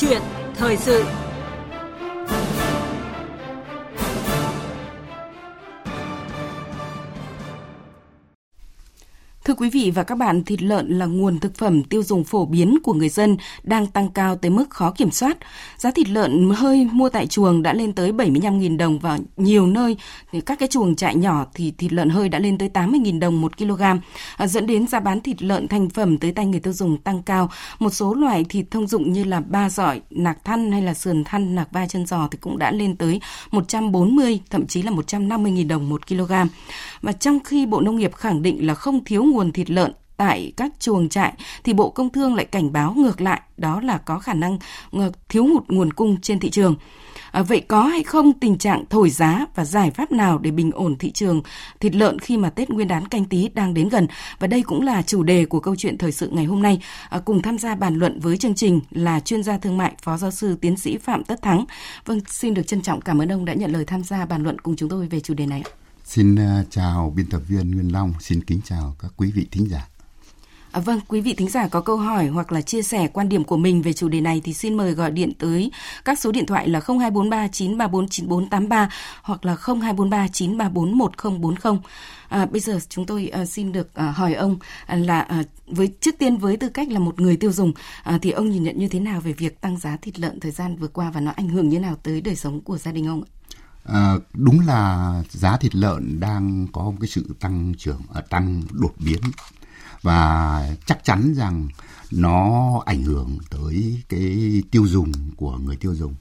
chuyện thời sự. Thưa quý vị và các bạn, thịt lợn là nguồn thực phẩm tiêu dùng phổ biến của người dân đang tăng cao tới mức khó kiểm soát. Giá thịt lợn hơi mua tại chuồng đã lên tới 75.000 đồng và nhiều nơi các cái chuồng trại nhỏ thì thịt lợn hơi đã lên tới 80.000 đồng một kg, à, dẫn đến giá bán thịt lợn thành phẩm tới tay người tiêu dùng tăng cao. Một số loại thịt thông dụng như là ba giỏi, nạc thăn hay là sườn thăn, nạc vai chân giò thì cũng đã lên tới 140 thậm chí là 150.000 đồng một kg. Và trong khi Bộ Nông nghiệp khẳng định là không thiếu nguồn nguồn thịt lợn tại các chuồng trại thì Bộ Công Thương lại cảnh báo ngược lại đó là có khả năng thiếu hụt nguồn cung trên thị trường. À, vậy có hay không tình trạng thổi giá và giải pháp nào để bình ổn thị trường thịt lợn khi mà Tết Nguyên đán canh tí đang đến gần? Và đây cũng là chủ đề của câu chuyện thời sự ngày hôm nay. À, cùng tham gia bàn luận với chương trình là chuyên gia thương mại Phó giáo sư tiến sĩ Phạm Tất Thắng. Vâng, xin được trân trọng cảm ơn ông đã nhận lời tham gia bàn luận cùng chúng tôi về chủ đề này. Xin ờ, chào biên tập viên Nguyên Long, xin kính chào các quý vị thính giả. À, vâng, quý vị thính giả có câu hỏi hoặc là chia sẻ quan điểm của mình về chủ đề này thì xin mời gọi điện tới các số điện thoại là 0243 934 9483 hoặc là 0243 934 1040. À, bây giờ chúng tôi à, xin được à, hỏi ông là à, với trước tiên với tư cách là một người tiêu dùng à, thì ông nhìn nhận như thế nào về việc tăng giá thịt lợn thời gian vừa qua và nó ảnh hưởng như nào tới đời sống của gia đình ông ạ? À, đúng là giá thịt lợn đang có một cái sự tăng trưởng ở tăng đột biến. Và chắc chắn rằng nó ảnh hưởng tới cái tiêu dùng của người tiêu dùng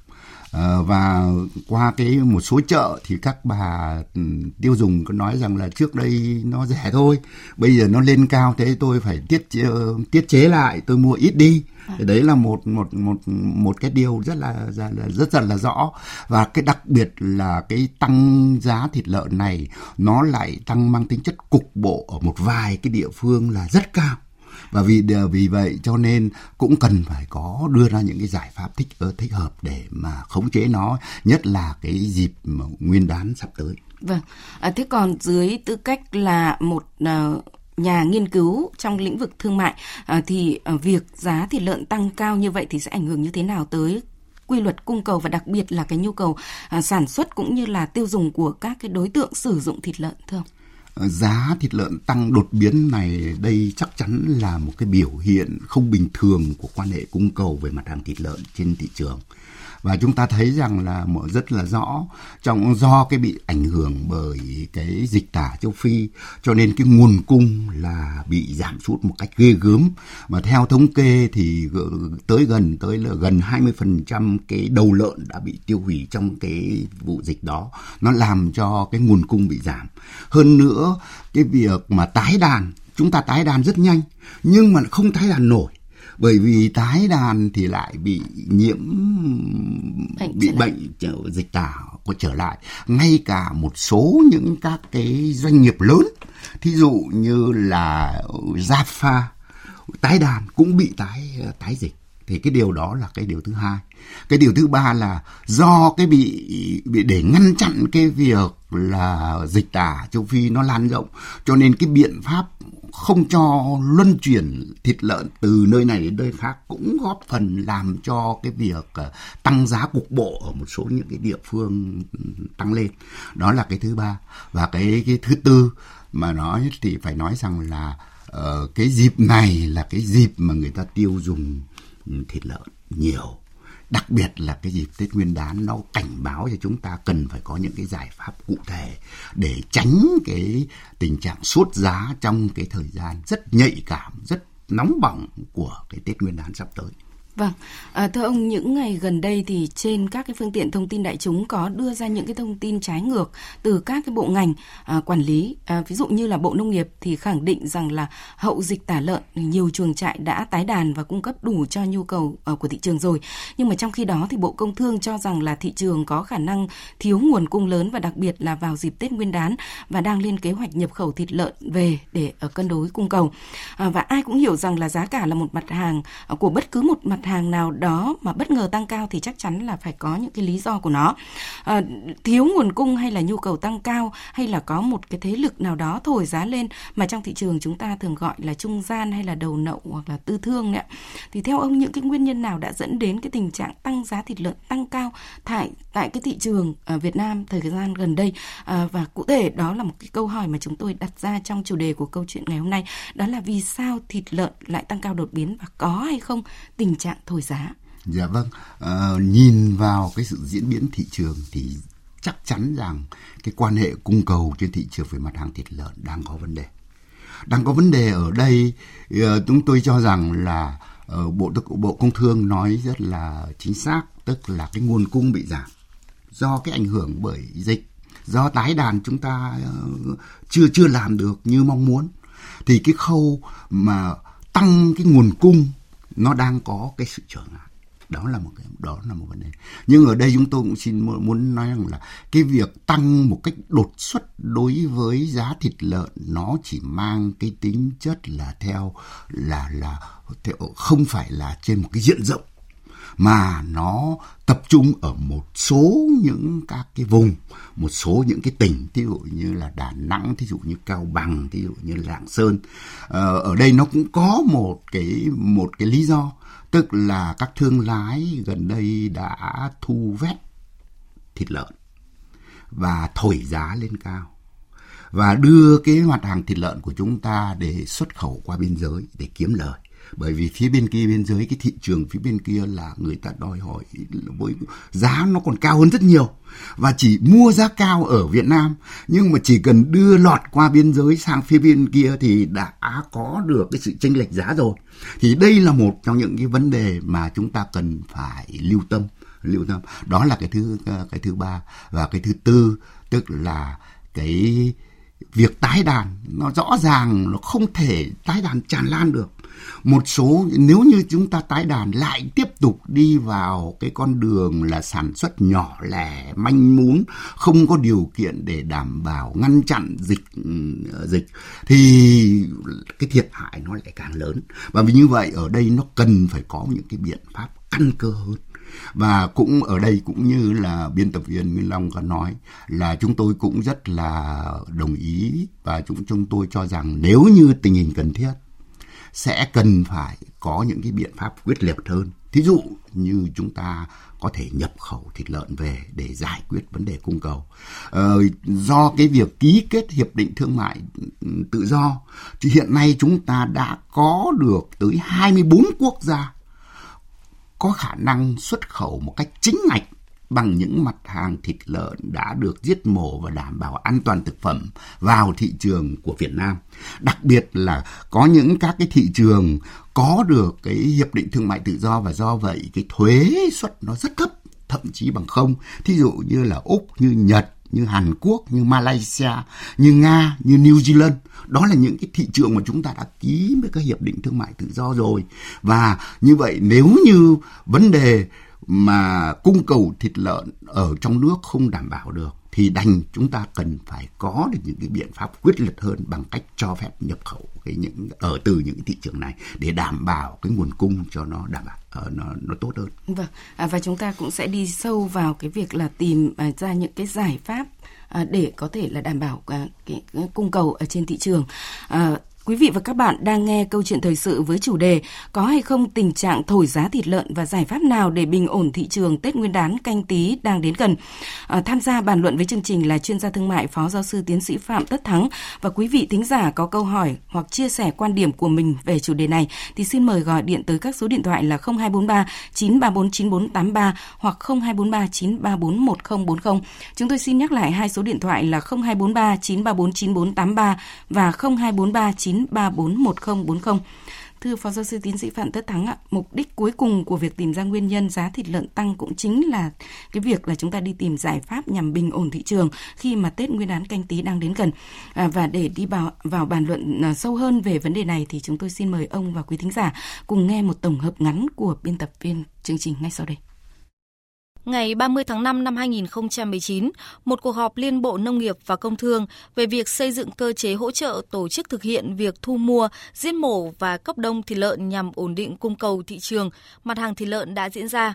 và qua cái một số chợ thì các bà ừ, tiêu dùng có nói rằng là trước đây nó rẻ thôi bây giờ nó lên cao thế tôi phải tiết chế, tiết chế lại tôi mua ít đi. Thì đấy là một một một một cái điều rất là, là, là rất rất là rõ. Và cái đặc biệt là cái tăng giá thịt lợn này nó lại tăng mang tính chất cục bộ ở một vài cái địa phương là rất cao và vì vì vậy cho nên cũng cần phải có đưa ra những cái giải pháp thích ờ, thích hợp để mà khống chế nó nhất là cái dịp nguyên đán sắp tới. Vâng. À, thế còn dưới tư cách là một uh, nhà nghiên cứu trong lĩnh vực thương mại à, thì à, việc giá thịt lợn tăng cao như vậy thì sẽ ảnh hưởng như thế nào tới quy luật cung cầu và đặc biệt là cái nhu cầu à, sản xuất cũng như là tiêu dùng của các cái đối tượng sử dụng thịt lợn thưa ông? Giá thịt lợn tăng đột biến này, đây chắc chắn là một cái biểu hiện không bình thường của quan hệ cung cầu về mặt hàng thịt lợn trên thị trường và chúng ta thấy rằng là rất là rõ, trong, do cái bị ảnh hưởng bởi cái dịch tả châu Phi, cho nên cái nguồn cung là bị giảm sút một cách ghê gớm. Và theo thống kê thì tới gần, tới là gần 20% cái đầu lợn đã bị tiêu hủy trong cái vụ dịch đó. Nó làm cho cái nguồn cung bị giảm. Hơn nữa, cái việc mà tái đàn, chúng ta tái đàn rất nhanh, nhưng mà không tái đàn nổi bởi vì tái đàn thì lại bị nhiễm bệnh bị bệnh trở, dịch tả của trở lại. Ngay cả một số những các cái doanh nghiệp lớn thí dụ như là Jaffa tái đàn cũng bị tái tái dịch. Thì cái điều đó là cái điều thứ hai. Cái điều thứ ba là do cái bị bị để ngăn chặn cái việc là dịch tả châu phi nó lan rộng cho nên cái biện pháp không cho luân chuyển thịt lợn từ nơi này đến nơi khác cũng góp phần làm cho cái việc ờ, tăng giá cục bộ ở một số những cái địa phương tăng lên. Đó là cái thứ ba. Và cái cái thứ tư mà nói thì phải nói rằng là uh, cái dịp này là cái dịp mà người ta tiêu dùng ừ, thịt lợn nhiều đặc biệt là cái dịp Tết Nguyên đán nó cảnh báo cho chúng ta cần phải có những cái giải pháp cụ thể để tránh cái tình trạng sốt giá trong cái thời gian rất nhạy cảm, rất nóng bỏng của cái Tết Nguyên đán sắp tới. Vâng, à, thưa ông, những ngày gần đây thì trên các cái phương tiện thông tin đại chúng có đưa ra những cái thông tin trái ngược từ các cái bộ ngành à, quản lý. À, ví dụ như là Bộ Nông nghiệp thì khẳng định rằng là hậu dịch tả lợn nhiều chuồng trại đã tái đàn và cung cấp đủ cho nhu cầu à, của thị trường rồi. Nhưng mà trong khi đó thì Bộ Công Thương cho rằng là thị trường có khả năng thiếu nguồn cung lớn và đặc biệt là vào dịp Tết Nguyên đán và đang lên kế hoạch nhập khẩu thịt lợn về để à, cân đối cung cầu. À, và ai cũng hiểu rằng là giá cả là một mặt hàng à, của bất cứ một mặt hàng nào đó mà bất ngờ tăng cao thì chắc chắn là phải có những cái lý do của nó. À, thiếu nguồn cung hay là nhu cầu tăng cao hay là có một cái thế lực nào đó thổi giá lên mà trong thị trường chúng ta thường gọi là trung gian hay là đầu nậu hoặc là tư thương đấy. Thì theo ông những cái nguyên nhân nào đã dẫn đến cái tình trạng tăng giá thịt lợn tăng cao tại tại cái thị trường ở Việt Nam thời gian gần đây à, và cụ thể đó là một cái câu hỏi mà chúng tôi đặt ra trong chủ đề của câu chuyện ngày hôm nay đó là vì sao thịt lợn lại tăng cao đột biến và có hay không tình trạng thổi giá? Dạ vâng, à, nhìn vào cái sự diễn biến thị trường thì chắc chắn rằng cái quan hệ cung cầu trên thị trường về mặt hàng thịt lợn đang có vấn đề. Đang có vấn đề ở đây ờ, chúng tôi cho rằng là ờ, bộ bộ công thương nói rất là chính xác tức là cái nguồn cung bị giảm do cái ảnh hưởng bởi dịch do tái đàn chúng ta chưa chưa làm được như mong muốn thì cái khâu mà tăng cái nguồn cung nó đang có cái sự trở ngại. Đó là một cái đó là một vấn đề. Nhưng ở đây chúng tôi cũng xin muốn nói rằng là cái việc tăng một cách đột xuất đối với giá thịt lợn nó chỉ mang cái tính chất là theo là là theo, không phải là trên một cái diện rộng mà nó tập trung ở một số những các cái vùng một số những cái tỉnh ví dụ như là đà nẵng ví dụ như cao bằng ví dụ như lạng sơn. Ờ, ở đây nó cũng có một cái một cái lý do tức là các thương lái gần đây đã thu vét thịt lợn và thổi giá lên cao và đưa cái mặt hàng thịt lợn của chúng ta để xuất khẩu qua biên giới để kiếm lời bởi vì phía bên kia biên giới cái thị trường phía bên kia là người ta đòi hỏi với giá nó còn cao hơn rất nhiều. Và chỉ mua giá cao ở Việt Nam, nhưng mà chỉ cần đưa lọt qua biên giới sang phía bên kia thì đã có được cái sự chênh lệch giá rồi. Thì đây là một trong những cái vấn đề mà chúng ta cần phải lưu tâm lưu tâm. Đó là cái thứ cái thứ ba và cái thứ tư, tức là cái việc tái đàn. Nó rõ ràng, nó không thể tái đàn tràn lan được một số, nếu như chúng ta tái đàn lại tiếp tục đi vào cái con đường là sản xuất nhỏ lẻ, manh mún, không có điều kiện để đảm bảo ngăn chặn dịch ờ, dịch, thì cái thiệt hại nó lại càng lớn. Và vì như vậy, ở đây nó cần phải có những cái biện pháp căn cơ hơn. Và cũng ở đây cũng như là biên tập viên Nguyên Long có nói là chúng tôi cũng rất là đồng ý và chúng chúng tôi cho rằng nếu như tình hình cần thiết sẽ cần phải có những cái biện pháp quyết liệt hơn. Thí dụ như chúng ta có thể nhập khẩu thịt lợn về để giải quyết vấn đề cung cầu. Ờ, do cái việc ký kết hiệp định thương mại ừ, tự do thì hiện nay chúng ta đã có được tới 24 quốc gia có khả năng xuất khẩu một cách chính ngạch bằng những mặt hàng thịt lợn đã được giết mổ và đảm bảo an toàn thực phẩm vào thị trường của Việt Nam. Đặc biệt là có những các cái thị trường có được cái hiệp định thương mại tự do và do vậy cái thuế suất nó rất thấp thậm chí bằng không. Thí dụ như là Úc, như Nhật, như Hàn Quốc, như Malaysia, như Nga, như New Zealand. Đó là những cái thị trường mà chúng ta đã ký với các hiệp định thương mại tự do rồi. Và như vậy nếu như vấn đề mà cung cầu thịt lợn ở trong nước không đảm bảo được thì đành chúng ta cần phải có được những cái biện pháp quyết liệt hơn bằng cách cho phép nhập khẩu cái những ở từ những thị trường này để đảm bảo cái nguồn cung cho nó đảm bảo uh, nó nó tốt hơn. Vâng à, và chúng ta cũng sẽ đi sâu vào cái việc là tìm uh, ra những cái giải pháp uh, để có thể là đảm bảo uh, cái, cái cung cầu ở trên thị trường. Uh, Quý vị và các bạn đang nghe câu chuyện thời sự với chủ đề Có hay không tình trạng thổi giá thịt lợn và giải pháp nào để bình ổn thị trường Tết Nguyên đán canh tí đang đến gần. À, tham gia bàn luận với chương trình là chuyên gia thương mại Phó Giáo sư Tiến sĩ Phạm Tất Thắng và quý vị thính giả có câu hỏi hoặc chia sẻ quan điểm của mình về chủ đề này thì xin mời gọi điện tới các số điện thoại là 0243 934 9483 hoặc 0243 934 1040. Chúng tôi xin nhắc lại hai số điện thoại là 0243 934 9483 và 0243 9 9341040. Thưa Phó Giáo sư Tiến sĩ Phạm Tất Thắng ạ, mục đích cuối cùng của việc tìm ra nguyên nhân giá thịt lợn tăng cũng chính là cái việc là chúng ta đi tìm giải pháp nhằm bình ổn thị trường khi mà Tết Nguyên đán canh tí đang đến gần. À, và để đi vào, vào bàn luận à, sâu hơn về vấn đề này thì chúng tôi xin mời ông và quý thính giả cùng nghe một tổng hợp ngắn của biên tập viên chương trình ngay sau đây ngày 30 tháng 5 năm 2019, một cuộc họp Liên Bộ Nông nghiệp và Công Thương về việc xây dựng cơ chế hỗ trợ tổ chức thực hiện việc thu mua, giết mổ và cấp đông thịt lợn nhằm ổn định cung cầu thị trường, mặt hàng thịt lợn đã diễn ra.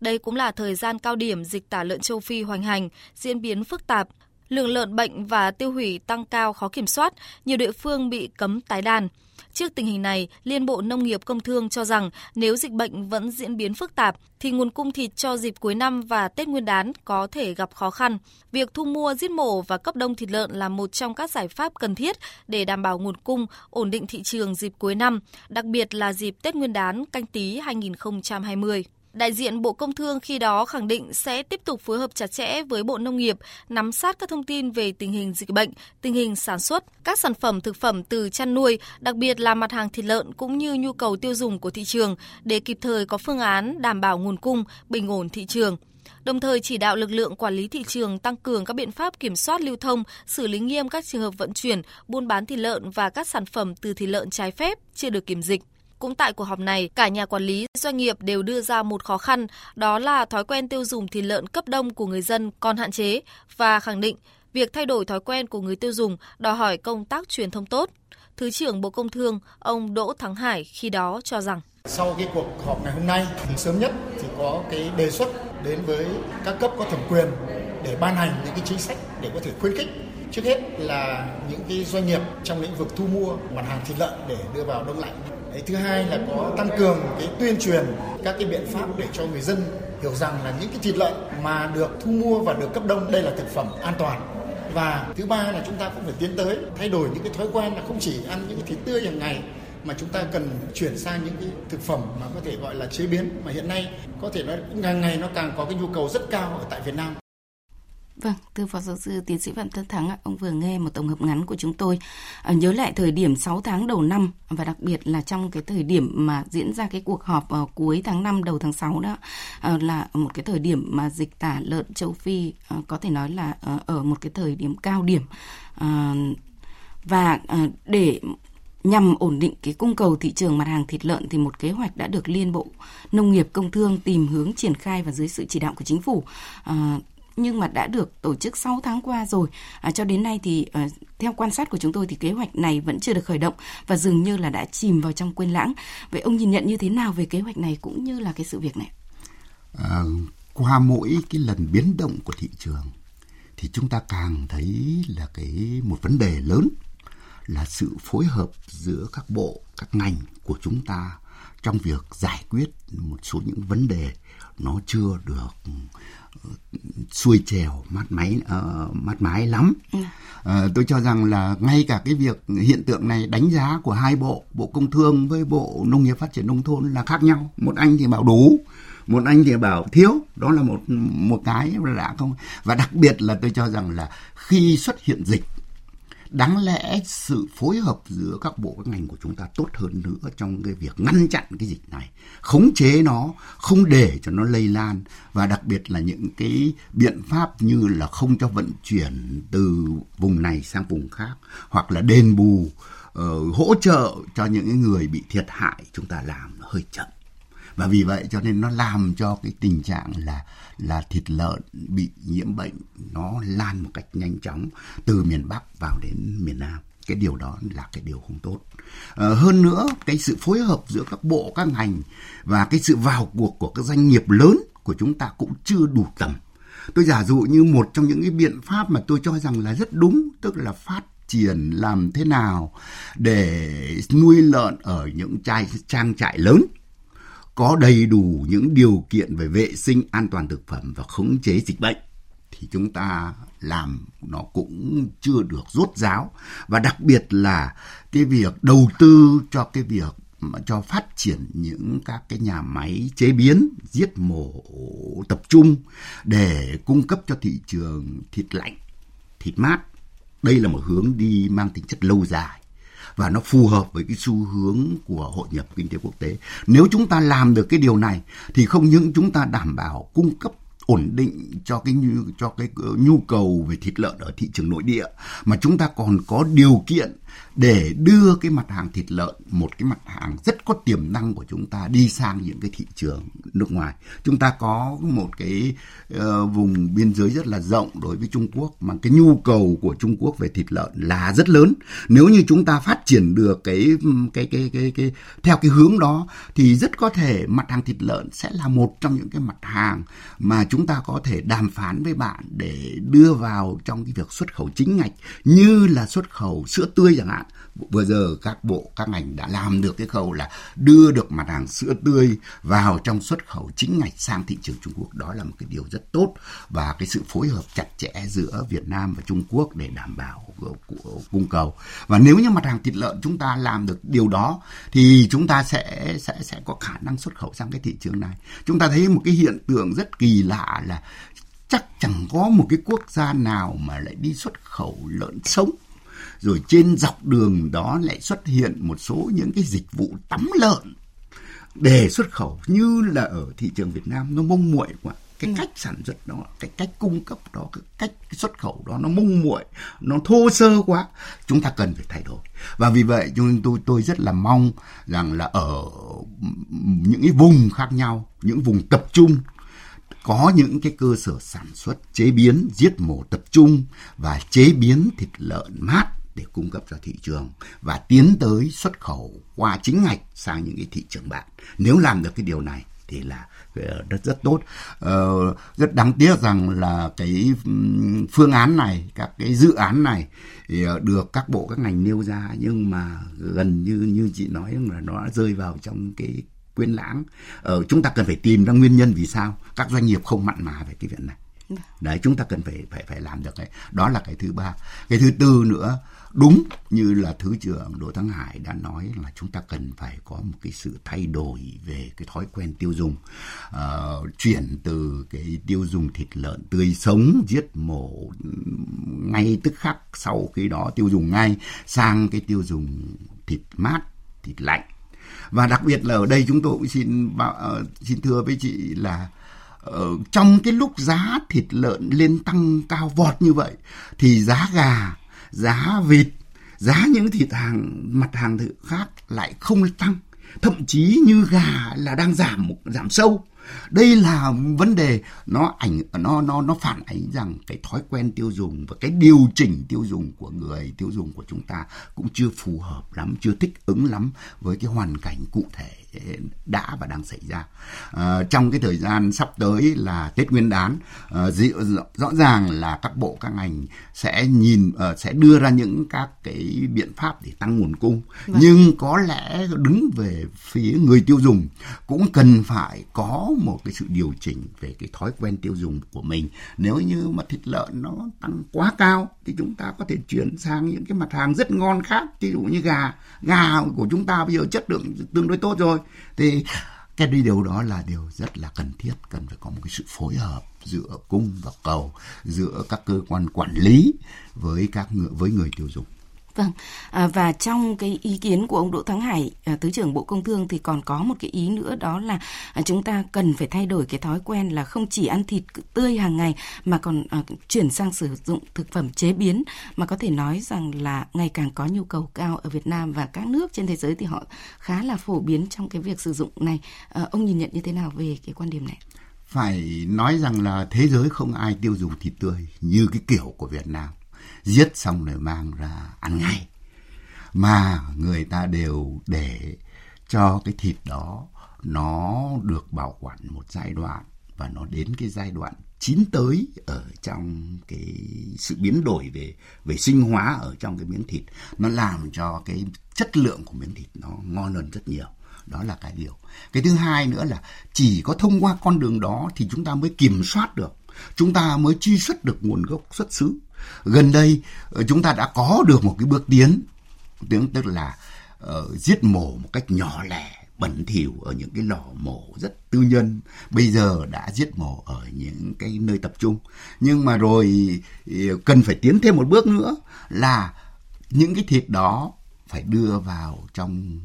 Đây cũng là thời gian cao điểm dịch tả lợn châu Phi hoành hành, diễn biến phức tạp, lượng lợn bệnh và tiêu hủy tăng cao khó kiểm soát, nhiều địa phương bị cấm tái đàn. Trước tình hình này, Liên Bộ Nông nghiệp Công Thương cho rằng nếu dịch bệnh vẫn diễn biến phức tạp thì nguồn cung thịt cho dịp cuối năm và Tết Nguyên đán có thể gặp khó khăn. Việc thu mua, giết mổ và cấp đông thịt lợn là một trong các giải pháp cần thiết để đảm bảo nguồn cung, ổn định thị trường dịp cuối năm, đặc biệt là dịp Tết Nguyên đán canh tí 2020. Đại diện Bộ Công Thương khi đó khẳng định sẽ tiếp tục phối hợp chặt chẽ với Bộ Nông nghiệp, nắm sát các thông tin về tình hình dịch bệnh, tình hình sản xuất, các sản phẩm thực phẩm từ chăn nuôi, đặc biệt là mặt hàng thịt lợn cũng như nhu cầu tiêu dùng của thị trường để kịp thời có phương án đảm bảo nguồn cung, bình ổn thị trường đồng thời chỉ đạo lực lượng quản lý thị trường tăng cường các biện pháp kiểm soát lưu thông, xử lý nghiêm các trường hợp vận chuyển, buôn bán thịt lợn và các sản phẩm từ thịt lợn trái phép chưa được kiểm dịch. Cũng tại cuộc họp này, cả nhà quản lý doanh nghiệp đều đưa ra một khó khăn, đó là thói quen tiêu dùng thịt lợn cấp đông của người dân còn hạn chế và khẳng định việc thay đổi thói quen của người tiêu dùng đòi hỏi công tác truyền thông tốt. Thứ trưởng Bộ Công Thương, ông Đỗ Thắng Hải khi đó cho rằng sau cái cuộc họp ngày hôm nay thì sớm nhất thì có cái đề xuất đến với các cấp có thẩm quyền để ban hành những cái chính sách để có thể khuyến khích trước hết là những cái doanh nghiệp trong lĩnh vực thu mua mặt hàng thịt lợn để đưa vào đông lạnh Đấy, thứ hai là có tăng cường cái tuyên truyền các cái biện pháp để cho người dân hiểu rằng là những cái thịt lợn mà được thu mua và được cấp đông đây là thực phẩm an toàn và thứ ba là chúng ta cũng phải tiến tới thay đổi những cái thói quen là không chỉ ăn những cái thịt tươi hàng ngày mà chúng ta cần chuyển sang những cái thực phẩm mà có thể gọi là chế biến mà hiện nay có thể nói càng ngày nó càng có cái nhu cầu rất cao ở tại Việt Nam. Vâng, thưa Phó Giáo sư Tiến sĩ Phạm Tân Thắng, ông vừa nghe một tổng hợp ngắn của chúng tôi. À, nhớ lại thời điểm 6 tháng đầu năm và đặc biệt là trong cái thời điểm mà diễn ra cái cuộc họp vào cuối tháng 5 đầu tháng 6 đó à, là một cái thời điểm mà dịch tả lợn châu Phi à, có thể nói là ở một cái thời điểm cao điểm. Và để nhằm ổn định cái cung cầu thị trường mặt hàng thịt lợn thì một kế hoạch đã được Liên Bộ Nông nghiệp Công Thương tìm hướng triển khai và dưới sự chỉ đạo của chính phủ nhưng mà đã được tổ chức 6 tháng qua rồi. À, cho đến nay thì à, theo quan sát của chúng tôi thì kế hoạch này vẫn chưa được khởi động và dường như là đã chìm vào trong quên lãng. Vậy ông nhìn nhận như thế nào về kế hoạch này cũng như là cái sự việc này? À, qua mỗi cái lần biến động của thị trường thì chúng ta càng thấy là cái một vấn đề lớn là sự phối hợp giữa các bộ, các ngành của chúng ta trong việc giải quyết một số những vấn đề nó chưa được xuôi trèo mát máy uh, mát mái lắm. Ừ. uh, tôi cho rằng là ngay cả cái việc hiện tượng này đánh giá của hai bộ bộ công thương với bộ nông nghiệp phát triển nông thôn là khác nhau. Một anh thì bảo đủ một anh thì bảo thiếu. Đó là một một cái đã không. Và đặc biệt là tôi cho rằng là khi xuất hiện dịch đáng lẽ sự phối hợp giữa các bộ các ngành của chúng ta tốt hơn nữa trong cái việc ngăn chặn cái dịch này khống chế nó không để cho nó lây lan và đặc biệt là những cái biện pháp như là không cho vận chuyển từ vùng này sang vùng khác hoặc là đền bù uh, hỗ trợ cho những người bị thiệt hại chúng ta làm hơi chậm và vì vậy cho nên nó làm cho cái tình trạng là là thịt lợn bị nhiễm bệnh nó lan một cách nhanh chóng từ miền Bắc vào đến miền Nam. Cái điều đó là cái điều không tốt. À, hơn nữa cái sự phối hợp giữa các bộ các ngành và cái sự vào cuộc của các doanh nghiệp lớn của chúng ta cũng chưa đủ tầm. Tôi giả dụ như một trong những cái biện pháp mà tôi cho rằng là rất đúng tức là phát triển làm thế nào để nuôi lợn ở những trang trại lớn có đầy đủ những điều kiện về vệ sinh an toàn thực phẩm và khống chế dịch bệnh, thì chúng ta làm nó cũng chưa được rốt ráo. Và đặc biệt là cái việc đầu tư cho cái việc mà cho phát triển những các cái nhà máy chế biến, giết mổ tập trung để cung cấp cho thị trường thịt lạnh, thịt mát. Đây là một hướng đi mang tính chất lâu dài và nó phù hợp với cái xu hướng của hội nhập kinh tế quốc tế. Nếu chúng ta làm được cái điều này thì không những chúng ta đảm bảo cung cấp ổn định cho cái nhu, cho cái ờ, nhu cầu về thịt lợn ở thị trường nội địa mà chúng ta còn có điều kiện để đưa cái mặt hàng thịt lợn một cái mặt hàng rất có tiềm năng của chúng ta đi sang những cái thị trường nước ngoài. Chúng ta có một cái uh, vùng biên giới rất là rộng đối với Trung Quốc mà cái nhu cầu của Trung Quốc về thịt lợn là rất lớn. Nếu như chúng ta phát triển được cái cái cái cái, cái theo cái hướng đó thì rất có thể mặt hàng thịt lợn sẽ là một trong những cái mặt hàng mà chúng ta có thể đàm phán với bạn để đưa vào trong cái việc xuất khẩu chính ngạch như là xuất khẩu sữa tươi chẳng hạn. Vừa giờ các bộ, các ngành đã làm được cái khâu là đưa được mặt hàng sữa tươi vào trong xuất khẩu chính ngạch sang thị trường Trung Quốc. Đó là một cái điều rất tốt và cái sự phối hợp chặt chẽ giữa Việt Nam và Trung Quốc để đảm bảo của cung cầu. Và nếu như mặt hàng thịt lợn chúng ta làm được điều đó, thì chúng ta sẽ sẽ sẽ có khả năng xuất khẩu sang cái thị trường này. Chúng ta thấy một cái hiện tượng rất kỳ lạ là chắc chẳng có một cái quốc gia nào mà lại đi xuất khẩu lợn sống rồi trên dọc đường đó lại xuất hiện một số những cái dịch vụ tắm lợn để xuất khẩu như là ở thị trường Việt Nam nó mông muội quá. Cái ừ. cách sản xuất đó cái cách cung cấp đó cái cách xuất khẩu đó nó mông muội nó thô sơ quá. Chúng ta cần phải thay đổi. Và vì vậy chúng tôi tôi rất là mong rằng là ở những cái vùng khác nhau những vùng tập trung có những cái cơ sở sản xuất chế biến giết mổ tập trung và chế biến thịt lợn mát để cung cấp cho thị trường và tiến tới xuất khẩu qua chính ngạch sang những cái thị trường bạn. Nếu làm được cái điều này thì là ờ, rất rất tốt. Ờ, rất đáng tiếc rằng là cái phương án này, các cái dự án này thì ờ, được các bộ các ngành nêu ra nhưng mà gần như như chị nói là nó rơi vào trong cái quên lãng. Ờ, chúng ta cần phải tìm ra nguyên nhân vì sao các doanh nghiệp không mặn mà về cái việc này. Vâng. Đấy chúng ta cần phải phải phải làm được đấy. Đó là cái thứ ba. Cái thứ tư nữa đúng như là thứ trưởng Đỗ Thắng Hải đã nói là chúng ta cần phải có một cái sự thay đổi về cái thói quen tiêu dùng uh, chuyển từ cái tiêu dùng thịt lợn tươi sống giết mổ ngay tức khắc sau khi đó tiêu dùng ngay sang cái tiêu dùng thịt mát thịt lạnh và đặc biệt là ở đây chúng tôi cũng xin ờ, xin thưa với chị là ờ, trong cái lúc giá thịt lợn lên tăng cao vọt như vậy, thì giá gà, giá vịt, giá những thịt hàng, mặt hàng khác lại không tăng. Thậm chí như gà là đang giảm giảm sâu đây là vấn đề nó ảnh, nó nó nó phản ánh rằng cái thói quen tiêu dùng và cái điều chỉnh tiêu dùng của người, tiêu dùng của chúng ta cũng chưa phù hợp lắm, chưa thích ứng lắm với cái hoàn cảnh cụ thể đã và đang xảy ra. À, trong cái thời gian sắp tới là Tết Nguyên đán à, rõ ràng là các bộ các ngành sẽ nhìn uh, sẽ đưa ra những các cái biện pháp để tăng nguồn cung. Vâng. nhưng có lẽ đứng về phía người tiêu dùng cũng cần phải có một cái sự điều chỉnh về cái thói quen tiêu dùng của mình. Nếu như mà thịt lợn nó tăng quá cao thì chúng ta có thể chuyển sang những cái mặt hàng rất ngon khác ví dụ như gà. Gà của chúng ta bây giờ chất lượng tương đối tốt rồi thì cái điều đó là điều rất là cần thiết, cần phải có một cái sự phối hợp giữa cung và cầu, giữa các cơ quan quản lý với các người với người tiêu dùng. Vâng, à, và trong cái ý kiến của ông Đỗ Thắng Hải, à, Thứ trưởng Bộ Công Thương thì còn có một cái ý nữa đó là à, chúng ta cần phải thay đổi cái thói quen là không chỉ ăn thịt tươi hàng ngày mà còn à, chuyển sang sử dụng thực phẩm chế biến mà có thể nói rằng là ngày càng có nhu cầu cao ở Việt Nam và các nước trên thế giới thì họ khá là phổ biến trong cái việc sử dụng này. À, ông nhìn nhận như thế nào về cái quan điểm này? Phải nói rằng là thế giới không ai tiêu dùng thịt tươi như cái kiểu của Việt Nam giết xong rồi mang ra ăn ngay. Mà người ta đều để cho cái thịt đó nó được bảo quản một giai đoạn và nó đến cái giai đoạn chín tới ở trong cái sự biến đổi về về sinh hóa ở trong cái miếng thịt. Nó làm cho cái chất lượng của miếng thịt nó ngon hơn rất nhiều. Đó là cái điều. Cái thứ hai nữa là chỉ có thông qua con đường đó thì chúng ta mới kiểm soát được. Chúng ta mới truy xuất được nguồn gốc xuất xứ gần đây ờ, chúng ta đã có được một cái bước tiến tiếng tức là uh, giết mổ một cách nhỏ lẻ bẩn thỉu ở những cái lò mổ rất tư nhân. Bây giờ đã giết mổ ở những cái nơi tập trung. Nhưng mà rồi ờ, cần phải tiến thêm một bước nữa là những cái thịt đó phải đưa vào trong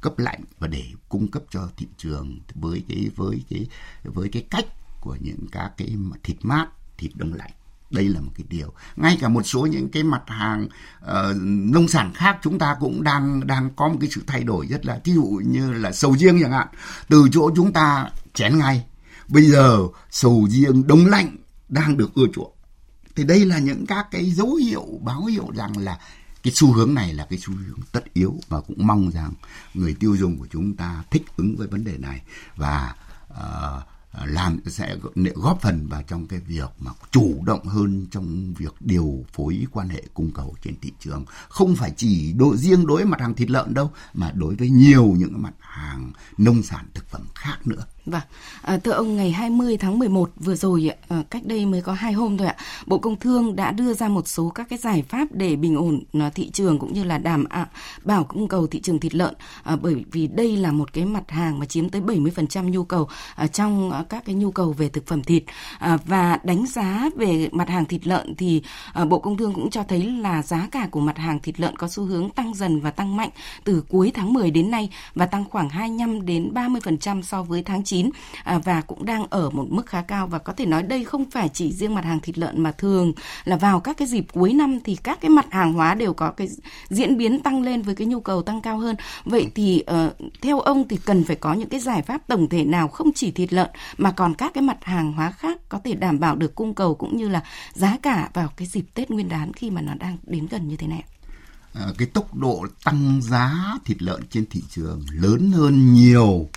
cấp lạnh và để cung cấp cho thị trường với cái với cái với cái cách của những các cái thịt mát thịt đông lạnh đây là một cái điều. Ngay cả một số những cái mặt hàng uh, nông sản khác chúng ta cũng đang đang có một cái sự thay đổi rất là ví dụ như là sầu riêng chẳng hạn. Từ chỗ chúng ta chén ngay bây giờ sầu riêng đông lạnh đang được ưa chuộng. Thì đây là những các cái dấu hiệu báo hiệu rằng là cái xu hướng này là cái xu hướng tất yếu và cũng mong rằng người tiêu dùng của chúng ta thích ứng với vấn đề này. Và uh, Ờ, làm sẽ góp phần vào trong cái việc mà chủ động hơn trong việc điều phối quan hệ cung cầu trên thị trường. Không phải chỉ đối, riêng đối với mặt hàng thịt lợn đâu, mà đối với nhiều những mặt hàng nông sản thực phẩm khác nữa. Vâng, à, thưa ông ngày 20 tháng 11 vừa rồi à, cách đây mới có hai hôm thôi ạ, Bộ Công Thương đã đưa ra một số các cái giải pháp để bình ổn à, thị trường cũng như là đảm à, bảo cung cầu thị trường thịt lợn à, bởi vì đây là một cái mặt hàng mà chiếm tới 70% nhu cầu à, trong à, các cái nhu cầu về thực phẩm thịt. À, và đánh giá về mặt hàng thịt lợn thì à, Bộ Công Thương cũng cho thấy là giá cả của mặt hàng thịt lợn có xu hướng tăng dần và tăng mạnh từ cuối tháng 10 đến nay và tăng khoảng 25 đến 30% so với tháng 9 2019 à, và cũng đang ở một mức khá cao và có thể nói đây không phải chỉ riêng mặt hàng thịt lợn mà thường là vào các cái dịp cuối năm thì các cái mặt hàng hóa đều có cái diễn biến tăng lên với cái nhu cầu tăng cao hơn. Vậy thì uh, theo ông thì cần phải có những cái giải pháp tổng thể nào không chỉ thịt lợn mà còn các cái mặt hàng hóa khác có thể đảm bảo được cung cầu cũng như là giá cả vào cái dịp Tết Nguyên đán khi mà nó đang đến gần như thế này? À, cái tốc độ tăng giá thịt lợn trên thị trường lớn hơn nhiều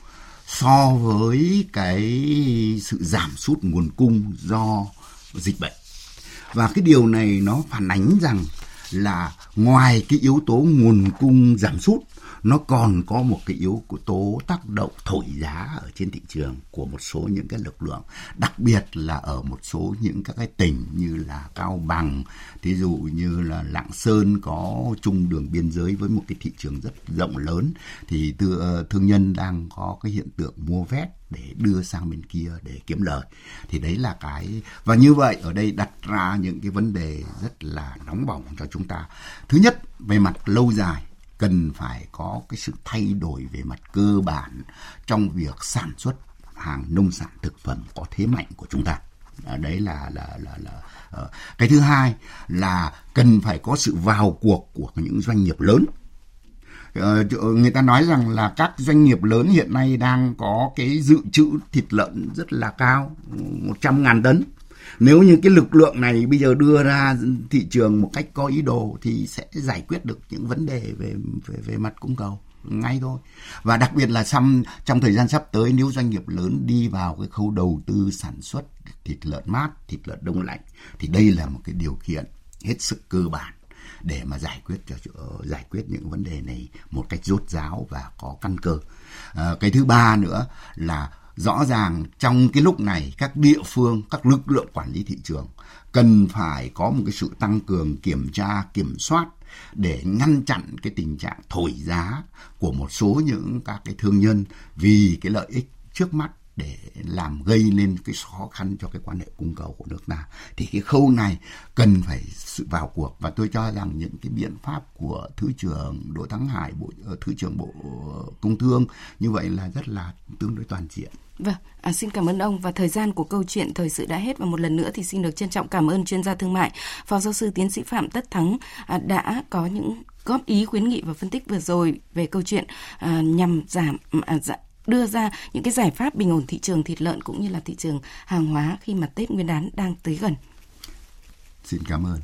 so với cái sự giảm sút nguồn cung do dịch bệnh. Và cái điều này nó phản ánh rằng là ngoài cái yếu tố nguồn cung giảm sút nó còn có một cái yếu tố tác động thổi giá ở trên thị trường của một số những cái lực lượng đặc biệt là ở một số những các cái tỉnh như là cao bằng. Thí dụ như là lạng sơn có chung đường biên giới với một cái thị trường rất rộng lớn thì ờ, thương nhân đang có cái hiện tượng mua vét để đưa sang bên kia để kiếm lời. Thì đấy là cái và như vậy ở đây đặt ra những cái vấn đề rất là nóng bỏng cho chúng ta. Thứ nhất về mặt lâu dài cần phải có cái sự thay đổi về mặt cơ bản trong việc sản xuất hàng nông sản thực phẩm có thế mạnh của chúng ta. À, đấy là là là là ờ, cái thứ hai là cần phải có sự vào cuộc của những doanh nghiệp lớn. Ờ, người ta nói rằng là các doanh nghiệp lớn hiện nay đang có cái dự trữ thịt lợn rất là cao 100 ngàn tấn nếu như cái lực lượng này bây giờ đưa ra thị trường một cách có ý đồ thì sẽ giải quyết được những vấn đề về về về mặt cung cầu ngay thôi. Và đặc biệt là trong trong thời gian sắp tới nếu doanh nghiệp lớn đi vào cái khâu đầu tư sản xuất thịt lợn mát thịt lợn đông lạnh thì đây là một cái điều kiện hết sức cơ bản để mà giải quyết cho giải quyết những vấn đề này một cách rốt ráo và có căn cơ. À, cái thứ ba nữa là rõ ràng trong cái lúc này, các địa phương, các lực lượng quản lý thị trường cần phải có một cái sự tăng cường kiểm tra, kiểm soát để ngăn chặn cái tình trạng thổi giá của một số những các cái thương nhân vì cái lợi ích trước mắt để làm gây lên cái khó khăn cho cái quan hệ cung cầu của nước ta. Thì cái khâu này cần phải sự vào cuộc. Và tôi cho rằng những cái biện pháp của thứ trưởng Đỗ Thắng Hải bộ ờ, thứ trưởng bộ ờ, công thương như vậy là rất là tương đối toàn diện. Vâng, à, xin cảm ơn ông. Và thời gian của câu chuyện thời sự đã hết. Và một lần nữa thì xin được trân trọng cảm ơn chuyên gia thương mại, phó giáo sư tiến sĩ Phạm Tất Thắng à, đã có những góp ý khuyến nghị và phân tích vừa rồi về câu chuyện à, nhằm giảm à, dạ, đưa ra những cái giải pháp bình ổn thị trường thịt lợn cũng như là thị trường hàng hóa khi mà Tết Nguyên đán đang tới gần. Xin cảm ơn.